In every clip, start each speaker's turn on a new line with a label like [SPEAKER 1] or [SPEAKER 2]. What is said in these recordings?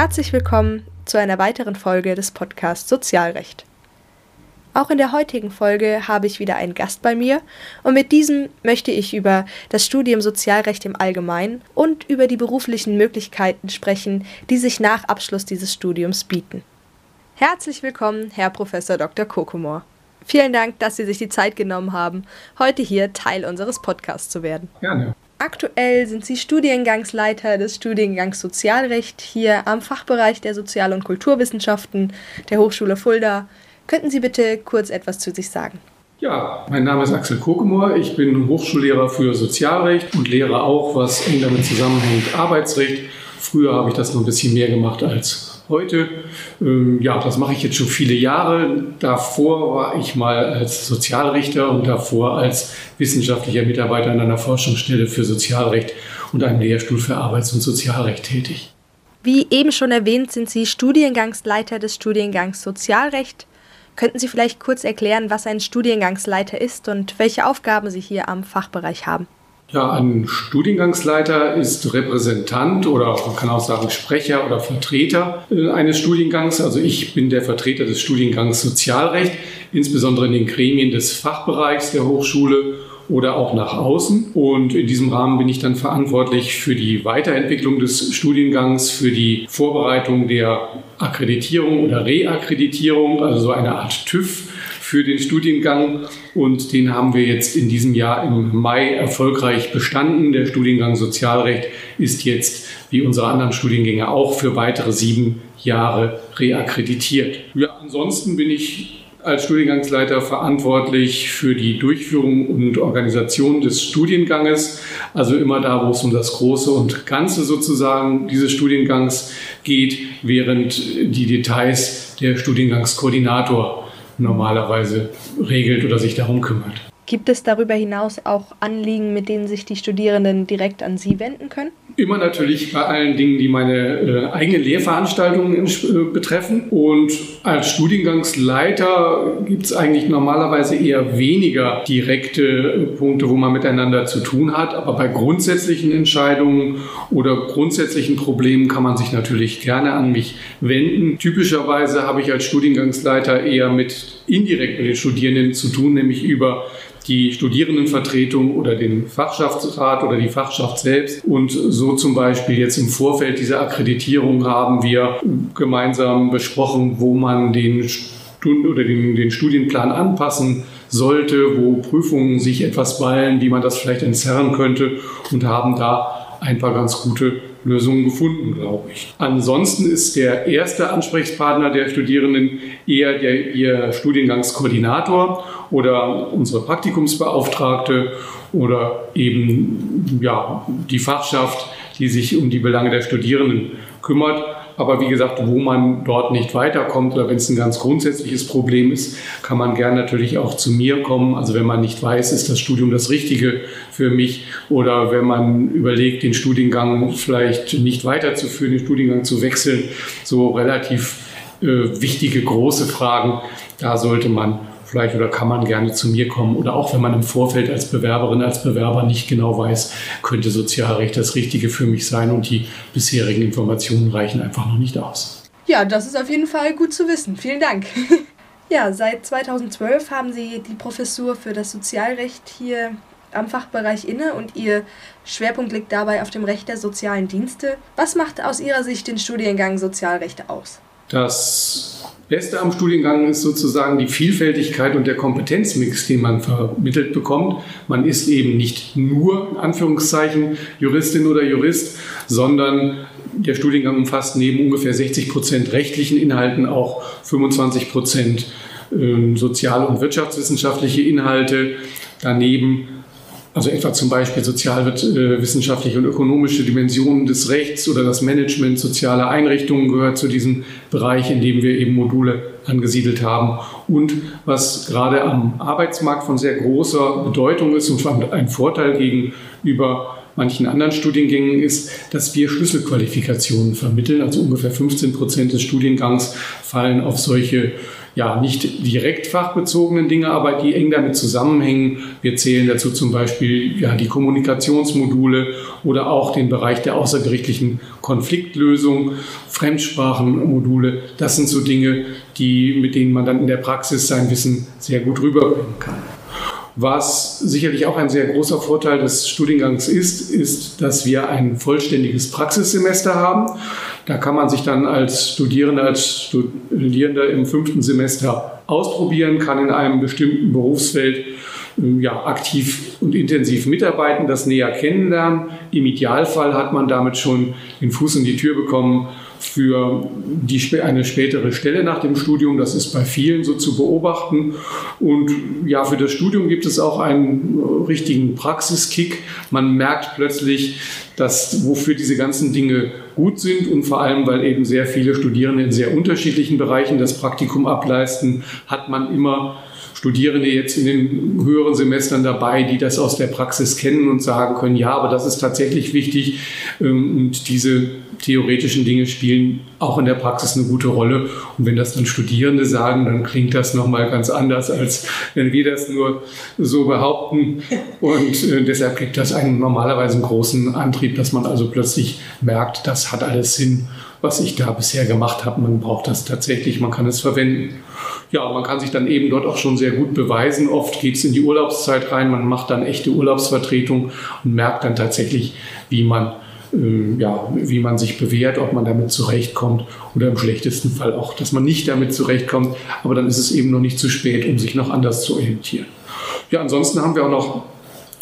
[SPEAKER 1] Herzlich willkommen zu einer weiteren Folge des Podcasts Sozialrecht. Auch in der heutigen Folge habe ich wieder einen Gast bei mir und mit diesem möchte ich über das Studium Sozialrecht im Allgemeinen und über die beruflichen Möglichkeiten sprechen, die sich nach Abschluss dieses Studiums bieten. Herzlich willkommen, Herr Professor Dr. Kokomor. Vielen Dank, dass Sie sich die Zeit genommen haben, heute hier Teil unseres Podcasts zu werden.
[SPEAKER 2] Gerne.
[SPEAKER 1] Aktuell sind Sie Studiengangsleiter des Studiengangs Sozialrecht hier am Fachbereich der Sozial- und Kulturwissenschaften der Hochschule Fulda. Könnten Sie bitte kurz etwas zu sich sagen?
[SPEAKER 2] Ja, mein Name ist Axel Kokemor. Ich bin Hochschullehrer für Sozialrecht und lehre auch, was eng damit zusammenhängt, Arbeitsrecht. Früher habe ich das noch ein bisschen mehr gemacht als heute. Ähm, ja, das mache ich jetzt schon viele Jahre. Davor war ich mal als Sozialrichter und davor als wissenschaftlicher Mitarbeiter in einer Forschungsstelle für Sozialrecht und einem Lehrstuhl für Arbeits- und Sozialrecht tätig.
[SPEAKER 1] Wie eben schon erwähnt, sind Sie Studiengangsleiter des Studiengangs Sozialrecht. Könnten Sie vielleicht kurz erklären, was ein Studiengangsleiter ist und welche Aufgaben Sie hier am Fachbereich haben?
[SPEAKER 2] Ja, ein Studiengangsleiter ist Repräsentant oder man kann auch sagen Sprecher oder Vertreter äh, eines Studiengangs. Also ich bin der Vertreter des Studiengangs Sozialrecht, insbesondere in den Gremien des Fachbereichs der Hochschule oder auch nach außen. Und in diesem Rahmen bin ich dann verantwortlich für die Weiterentwicklung des Studiengangs, für die Vorbereitung der Akkreditierung oder Reakkreditierung, also so eine Art TÜV für den Studiengang und den haben wir jetzt in diesem Jahr im Mai erfolgreich bestanden. Der Studiengang Sozialrecht ist jetzt, wie unsere anderen Studiengänge, auch für weitere sieben Jahre reakkreditiert. Ja, ansonsten bin ich als Studiengangsleiter verantwortlich für die Durchführung und Organisation des Studienganges, also immer da, wo es um das Große und Ganze sozusagen dieses Studiengangs geht, während die Details der Studiengangskoordinator normalerweise regelt oder sich darum kümmert.
[SPEAKER 1] Gibt es darüber hinaus auch Anliegen, mit denen sich die Studierenden direkt an Sie wenden können?
[SPEAKER 2] Immer natürlich bei allen Dingen, die meine äh, eigene Lehrveranstaltungen äh, betreffen. Und als Studiengangsleiter gibt es eigentlich normalerweise eher weniger direkte äh, Punkte, wo man miteinander zu tun hat. Aber bei grundsätzlichen Entscheidungen oder grundsätzlichen Problemen kann man sich natürlich gerne an mich wenden. Typischerweise habe ich als Studiengangsleiter eher mit indirekt mit den Studierenden zu tun, nämlich über die Studierendenvertretung oder den Fachschaftsrat oder die Fachschaft selbst. Und so zum Beispiel jetzt im Vorfeld dieser Akkreditierung haben wir gemeinsam besprochen, wo man den Stund oder den, den Studienplan anpassen sollte, wo Prüfungen sich etwas ballen, wie man das vielleicht entzerren könnte und haben da ein paar ganz gute Lösungen gefunden, glaube ich. Ansonsten ist der erste Ansprechpartner der Studierenden eher der, ihr Studiengangskoordinator oder unsere Praktikumsbeauftragte oder eben ja, die Fachschaft, die sich um die Belange der Studierenden kümmert. Aber wie gesagt, wo man dort nicht weiterkommt oder wenn es ein ganz grundsätzliches Problem ist, kann man gern natürlich auch zu mir kommen. Also wenn man nicht weiß, ist das Studium das Richtige für mich oder wenn man überlegt, den Studiengang vielleicht nicht weiterzuführen, den Studiengang zu wechseln, so relativ äh, wichtige, große Fragen, da sollte man vielleicht oder kann man gerne zu mir kommen. Oder auch wenn man im Vorfeld als Bewerberin, als Bewerber nicht genau weiß, könnte Sozialrecht das Richtige für mich sein und die bisherigen Informationen reichen einfach noch nicht aus.
[SPEAKER 1] Ja, das ist auf jeden Fall gut zu wissen. Vielen Dank. Ja, seit 2012 haben Sie die Professur für das Sozialrecht hier am Fachbereich inne und Ihr Schwerpunkt liegt dabei auf dem Recht der sozialen Dienste. Was macht aus Ihrer Sicht den Studiengang Sozialrecht aus?
[SPEAKER 2] Das Beste am Studiengang ist sozusagen die Vielfältigkeit und der Kompetenzmix, den man vermittelt bekommt. Man ist eben nicht nur, in Anführungszeichen, Juristin oder Jurist, sondern der Studiengang umfasst neben ungefähr 60 Prozent rechtlichen Inhalten auch 25 Prozent ähm, sozial- und wirtschaftswissenschaftliche Inhalte. Daneben also etwa zum Beispiel sozialwissenschaftliche und ökonomische Dimensionen des Rechts oder das Management sozialer Einrichtungen gehört zu diesem Bereich, in dem wir eben Module angesiedelt haben. Und was gerade am Arbeitsmarkt von sehr großer Bedeutung ist und ein Vorteil gegenüber manchen anderen Studiengängen ist, dass wir Schlüsselqualifikationen vermitteln. Also ungefähr 15 Prozent des Studiengangs fallen auf solche ja nicht direkt fachbezogenen Dinge, aber die eng damit zusammenhängen. Wir zählen dazu zum Beispiel ja, die Kommunikationsmodule oder auch den Bereich der außergerichtlichen Konfliktlösung, Fremdsprachenmodule. Das sind so Dinge, die, mit denen man dann in der Praxis sein Wissen sehr gut rüberbringen kann. Was sicherlich auch ein sehr großer Vorteil des Studiengangs ist, ist, dass wir ein vollständiges Praxissemester haben. Da kann man sich dann als Studierender, als Studierender im fünften Semester ausprobieren, kann in einem bestimmten Berufsfeld ähm, ja, aktiv und intensiv mitarbeiten, das näher kennenlernen. Im Idealfall hat man damit schon den Fuß in die Tür bekommen für die, eine spätere Stelle nach dem Studium. Das ist bei vielen so zu beobachten. Und ja, für das Studium gibt es auch einen richtigen Praxiskick. Man merkt plötzlich, dass, wofür diese ganzen Dinge gut sind und vor allem, weil eben sehr viele Studierende in sehr unterschiedlichen Bereichen das Praktikum ableisten, hat man immer Studierende jetzt in den höheren Semestern dabei, die das aus der Praxis kennen und sagen können, ja, aber das ist tatsächlich wichtig ähm, und diese theoretischen Dinge spielen auch in der Praxis eine gute Rolle. Und wenn das dann Studierende sagen, dann klingt das nochmal ganz anders, als wenn wir das nur so behaupten. Und äh, deshalb gibt das einen normalerweise einen großen Antrieb, dass man also plötzlich merkt, das hat alles Sinn, was ich da bisher gemacht habe. Man braucht das tatsächlich, man kann es verwenden. Ja, man kann sich dann eben dort auch schon sehr gut beweisen. Oft geht es in die Urlaubszeit rein, man macht dann echte Urlaubsvertretung und merkt dann tatsächlich, wie man äh, ja, wie man sich bewährt, ob man damit zurechtkommt oder im schlechtesten Fall auch, dass man nicht damit zurechtkommt. Aber dann ist es eben noch nicht zu spät, um sich noch anders zu orientieren. Ja, ansonsten haben wir auch noch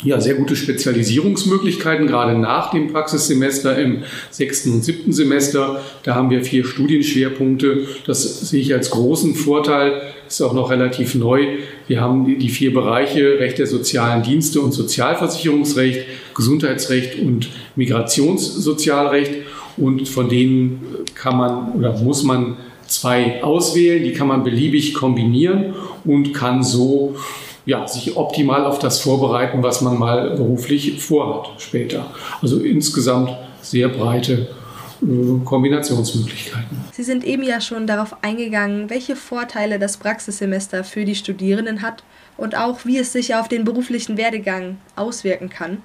[SPEAKER 2] ja, sehr gute Spezialisierungsmöglichkeiten, gerade nach dem Praxissemester im sechsten und siebten Semester. Da haben wir vier Studienschwerpunkte. Das sehe ich als großen Vorteil, ist auch noch relativ neu. Wir haben die vier Bereiche Recht der sozialen Dienste und Sozialversicherungsrecht, Gesundheitsrecht und Migrationssozialrecht. Und von denen kann man oder muss man zwei auswählen. Die kann man beliebig kombinieren und kann so ja, sich optimal auf das vorbereiten, was man mal beruflich vorhat später. Also insgesamt sehr breite äh, Kombinationsmöglichkeiten.
[SPEAKER 1] Sie sind eben ja schon darauf eingegangen, welche Vorteile das Praxissemester für die Studierenden hat und auch wie es sich auf den beruflichen Werdegang auswirken kann.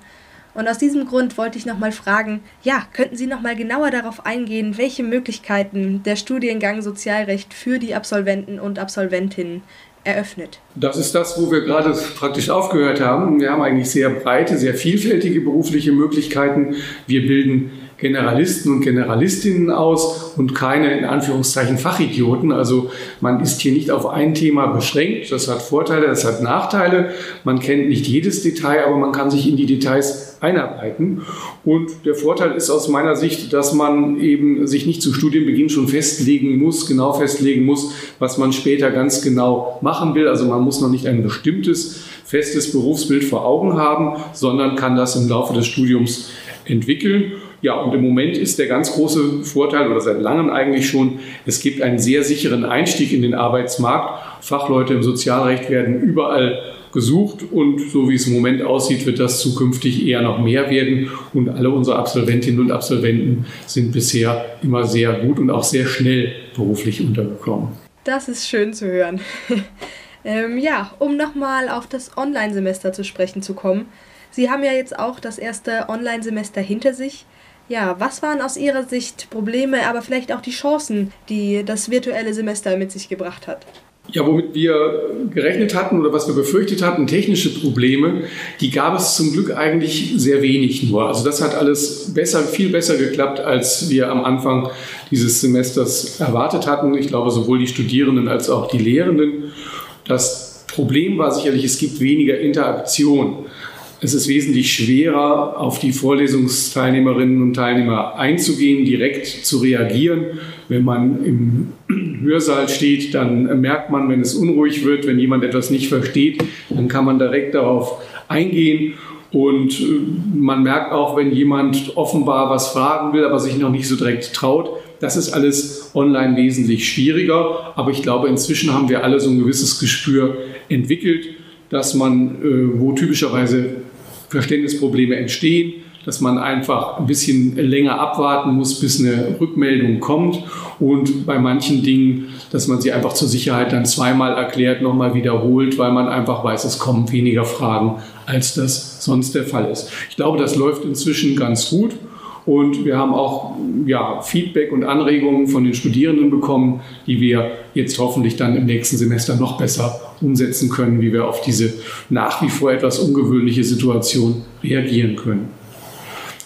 [SPEAKER 1] Und aus diesem Grund wollte ich nochmal fragen, ja, könnten Sie nochmal genauer darauf eingehen, welche Möglichkeiten der Studiengang Sozialrecht für die Absolventen und Absolventinnen eröffnet.
[SPEAKER 2] Das ist das, wo wir gerade praktisch aufgehört haben. Wir haben eigentlich sehr breite, sehr vielfältige berufliche Möglichkeiten. Wir bilden Generalisten und Generalistinnen aus und keine in Anführungszeichen Fachidioten. Also man ist hier nicht auf ein Thema beschränkt. Das hat Vorteile, das hat Nachteile. Man kennt nicht jedes Detail, aber man kann sich in die Details einarbeiten. Und der Vorteil ist aus meiner Sicht, dass man eben sich nicht zu Studienbeginn schon festlegen muss, genau festlegen muss, was man später ganz genau machen will. Also man muss noch nicht ein bestimmtes festes Berufsbild vor Augen haben, sondern kann das im Laufe des Studiums entwickeln. Ja, und im Moment ist der ganz große Vorteil, oder seit langem eigentlich schon, es gibt einen sehr sicheren Einstieg in den Arbeitsmarkt. Fachleute im Sozialrecht werden überall gesucht und so wie es im Moment aussieht, wird das zukünftig eher noch mehr werden und alle unsere Absolventinnen und Absolventen sind bisher immer sehr gut und auch sehr schnell beruflich untergekommen.
[SPEAKER 1] Das ist schön zu hören. ähm, ja, um nochmal auf das Online-Semester zu sprechen zu kommen. Sie haben ja jetzt auch das erste Online-Semester hinter sich. Ja, was waren aus Ihrer Sicht Probleme, aber vielleicht auch die Chancen, die das virtuelle Semester mit sich gebracht hat?
[SPEAKER 2] Ja, womit wir gerechnet hatten oder was wir befürchtet hatten, technische Probleme, die gab es zum Glück eigentlich sehr wenig nur. Also das hat alles besser, viel besser geklappt, als wir am Anfang dieses Semesters erwartet hatten. Ich glaube, sowohl die Studierenden als auch die Lehrenden. Das Problem war sicherlich, es gibt weniger Interaktion. Es ist wesentlich schwerer, auf die Vorlesungsteilnehmerinnen und Teilnehmer einzugehen, direkt zu reagieren. Wenn man im Hörsaal steht, dann merkt man, wenn es unruhig wird, wenn jemand etwas nicht versteht, dann kann man direkt darauf eingehen. Und äh, man merkt auch, wenn jemand offenbar was fragen will, aber sich noch nicht so direkt traut. Das ist alles online wesentlich schwieriger. Aber ich glaube, inzwischen haben wir alle so ein gewisses Gespür entwickelt, dass man, äh, wo typischerweise Verständnisprobleme entstehen, dass man einfach ein bisschen länger abwarten muss, bis eine Rückmeldung kommt und bei manchen Dingen, dass man sie einfach zur Sicherheit dann zweimal erklärt, nochmal wiederholt, weil man einfach weiß, es kommen weniger Fragen, als das sonst der Fall ist. Ich glaube, das läuft inzwischen ganz gut. Und wir haben auch ja, Feedback und Anregungen von den Studierenden bekommen, die wir jetzt hoffentlich dann im nächsten Semester noch besser umsetzen können, wie wir auf diese nach wie vor etwas ungewöhnliche Situation reagieren können.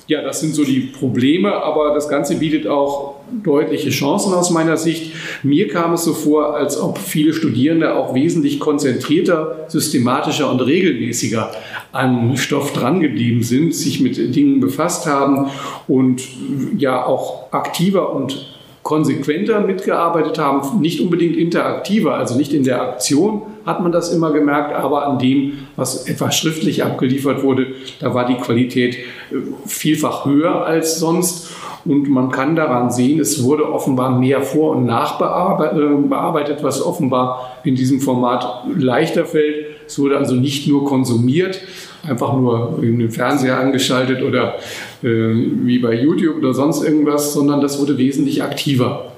[SPEAKER 2] Ja, das sind so die Probleme, aber das Ganze bietet auch deutliche Chancen aus meiner Sicht. Mir kam es so vor, als ob viele Studierende auch wesentlich konzentrierter, systematischer und regelmäßiger an Stoff drangeblieben sind, sich mit Dingen befasst haben und ja auch aktiver und konsequenter mitgearbeitet haben, nicht unbedingt interaktiver, also nicht in der Aktion hat man das immer gemerkt, aber an dem, was etwas schriftlich abgeliefert wurde, da war die Qualität äh, vielfach höher als sonst. Und man kann daran sehen, es wurde offenbar mehr vor- und nachbearbeitet, äh, was offenbar in diesem Format leichter fällt. Es wurde also nicht nur konsumiert, einfach nur in den Fernseher angeschaltet oder äh, wie bei YouTube oder sonst irgendwas, sondern das wurde wesentlich aktiver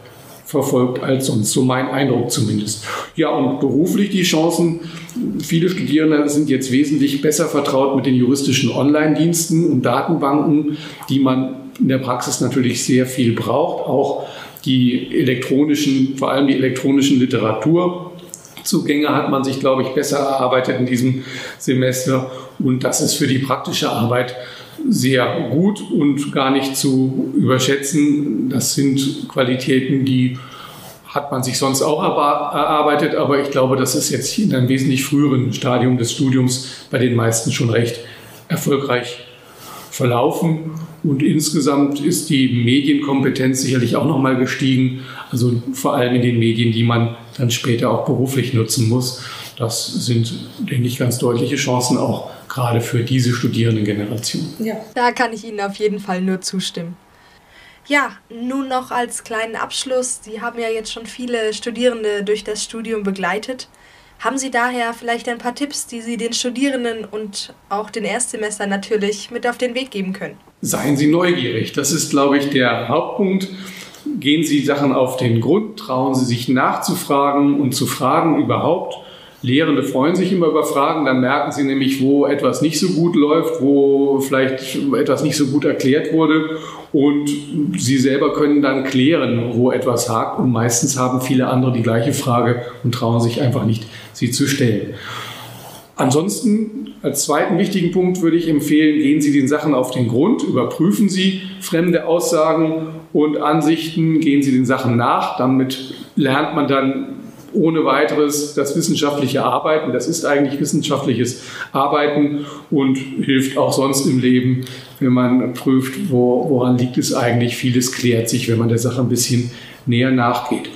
[SPEAKER 2] verfolgt als sonst, so mein Eindruck zumindest. Ja, und beruflich die Chancen. Viele Studierende sind jetzt wesentlich besser vertraut mit den juristischen Online-Diensten und Datenbanken, die man in der Praxis natürlich sehr viel braucht. Auch die elektronischen, vor allem die elektronischen Literaturzugänge hat man sich, glaube ich, besser erarbeitet in diesem Semester. Und das ist für die praktische Arbeit sehr gut und gar nicht zu überschätzen. Das sind Qualitäten, die hat man sich sonst auch erarbeitet, aber ich glaube, das ist jetzt in einem wesentlich früheren Stadium des Studiums bei den meisten schon recht erfolgreich verlaufen. Und insgesamt ist die Medienkompetenz sicherlich auch nochmal gestiegen, also vor allem in den Medien, die man dann später auch beruflich nutzen muss. Das sind, denke ich, ganz deutliche Chancen auch gerade für diese Studierendengeneration.
[SPEAKER 1] Ja, da kann ich Ihnen auf jeden Fall nur zustimmen. Ja, nun noch als kleinen Abschluss. Sie haben ja jetzt schon viele Studierende durch das Studium begleitet. Haben Sie daher vielleicht ein paar Tipps, die Sie den Studierenden und auch den Erstsemestern natürlich mit auf den Weg geben können?
[SPEAKER 2] Seien Sie neugierig. Das ist, glaube ich, der Hauptpunkt. Gehen Sie Sachen auf den Grund, trauen Sie sich nachzufragen und zu fragen überhaupt Lehrende freuen sich immer über Fragen, dann merken sie nämlich, wo etwas nicht so gut läuft, wo vielleicht etwas nicht so gut erklärt wurde und sie selber können dann klären, wo etwas hakt und meistens haben viele andere die gleiche Frage und trauen sich einfach nicht, sie zu stellen. Ansonsten als zweiten wichtigen Punkt würde ich empfehlen, gehen Sie den Sachen auf den Grund, überprüfen Sie fremde Aussagen und Ansichten, gehen Sie den Sachen nach. Damit lernt man dann ohne weiteres das wissenschaftliche Arbeiten. Das ist eigentlich wissenschaftliches Arbeiten und hilft auch sonst im Leben, wenn man prüft, wo, woran liegt es eigentlich. Vieles klärt sich, wenn man der Sache ein bisschen näher nachgeht.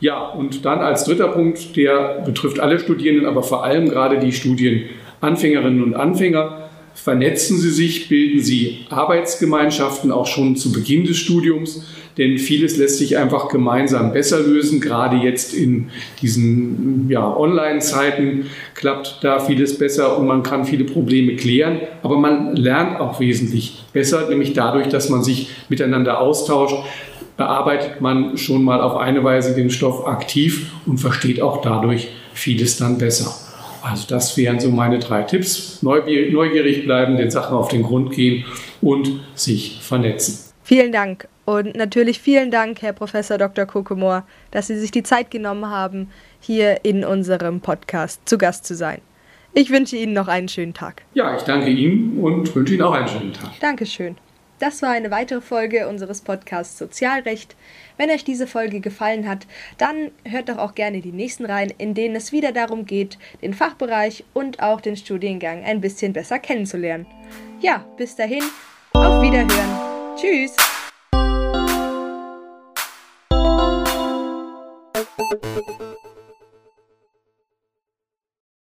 [SPEAKER 2] Ja, und dann als dritter Punkt, der betrifft alle Studierenden, aber vor allem gerade die Studienanfängerinnen und Anfänger vernetzen Sie sich, bilden Sie Arbeitsgemeinschaften auch schon zu Beginn des Studiums, denn vieles lässt sich einfach gemeinsam besser lösen. Gerade jetzt in diesen ja, Online-Zeiten klappt da vieles besser und man kann viele Probleme klären, aber man lernt auch wesentlich besser, nämlich dadurch, dass man sich miteinander austauscht, bearbeitet man schon mal auf eine Weise den Stoff aktiv und versteht auch dadurch vieles dann besser. Also das wären so meine drei Tipps. Neugierig bleiben, den Sachen auf den Grund gehen und sich vernetzen.
[SPEAKER 1] Vielen Dank und natürlich vielen Dank, Herr Professor Dr. Kokomor, dass Sie sich die Zeit genommen haben, hier in unserem Podcast zu Gast zu sein. Ich wünsche Ihnen noch einen schönen Tag.
[SPEAKER 2] Ja, ich danke Ihnen und wünsche Ihnen auch einen schönen Tag.
[SPEAKER 1] Dankeschön. Das war eine weitere Folge unseres Podcasts Sozialrecht. Wenn euch diese Folge gefallen hat, dann hört doch auch gerne die nächsten rein, in denen es wieder darum geht, den Fachbereich und auch den Studiengang ein bisschen besser kennenzulernen. Ja, bis dahin, auf Wiederhören. Tschüss. Thank you.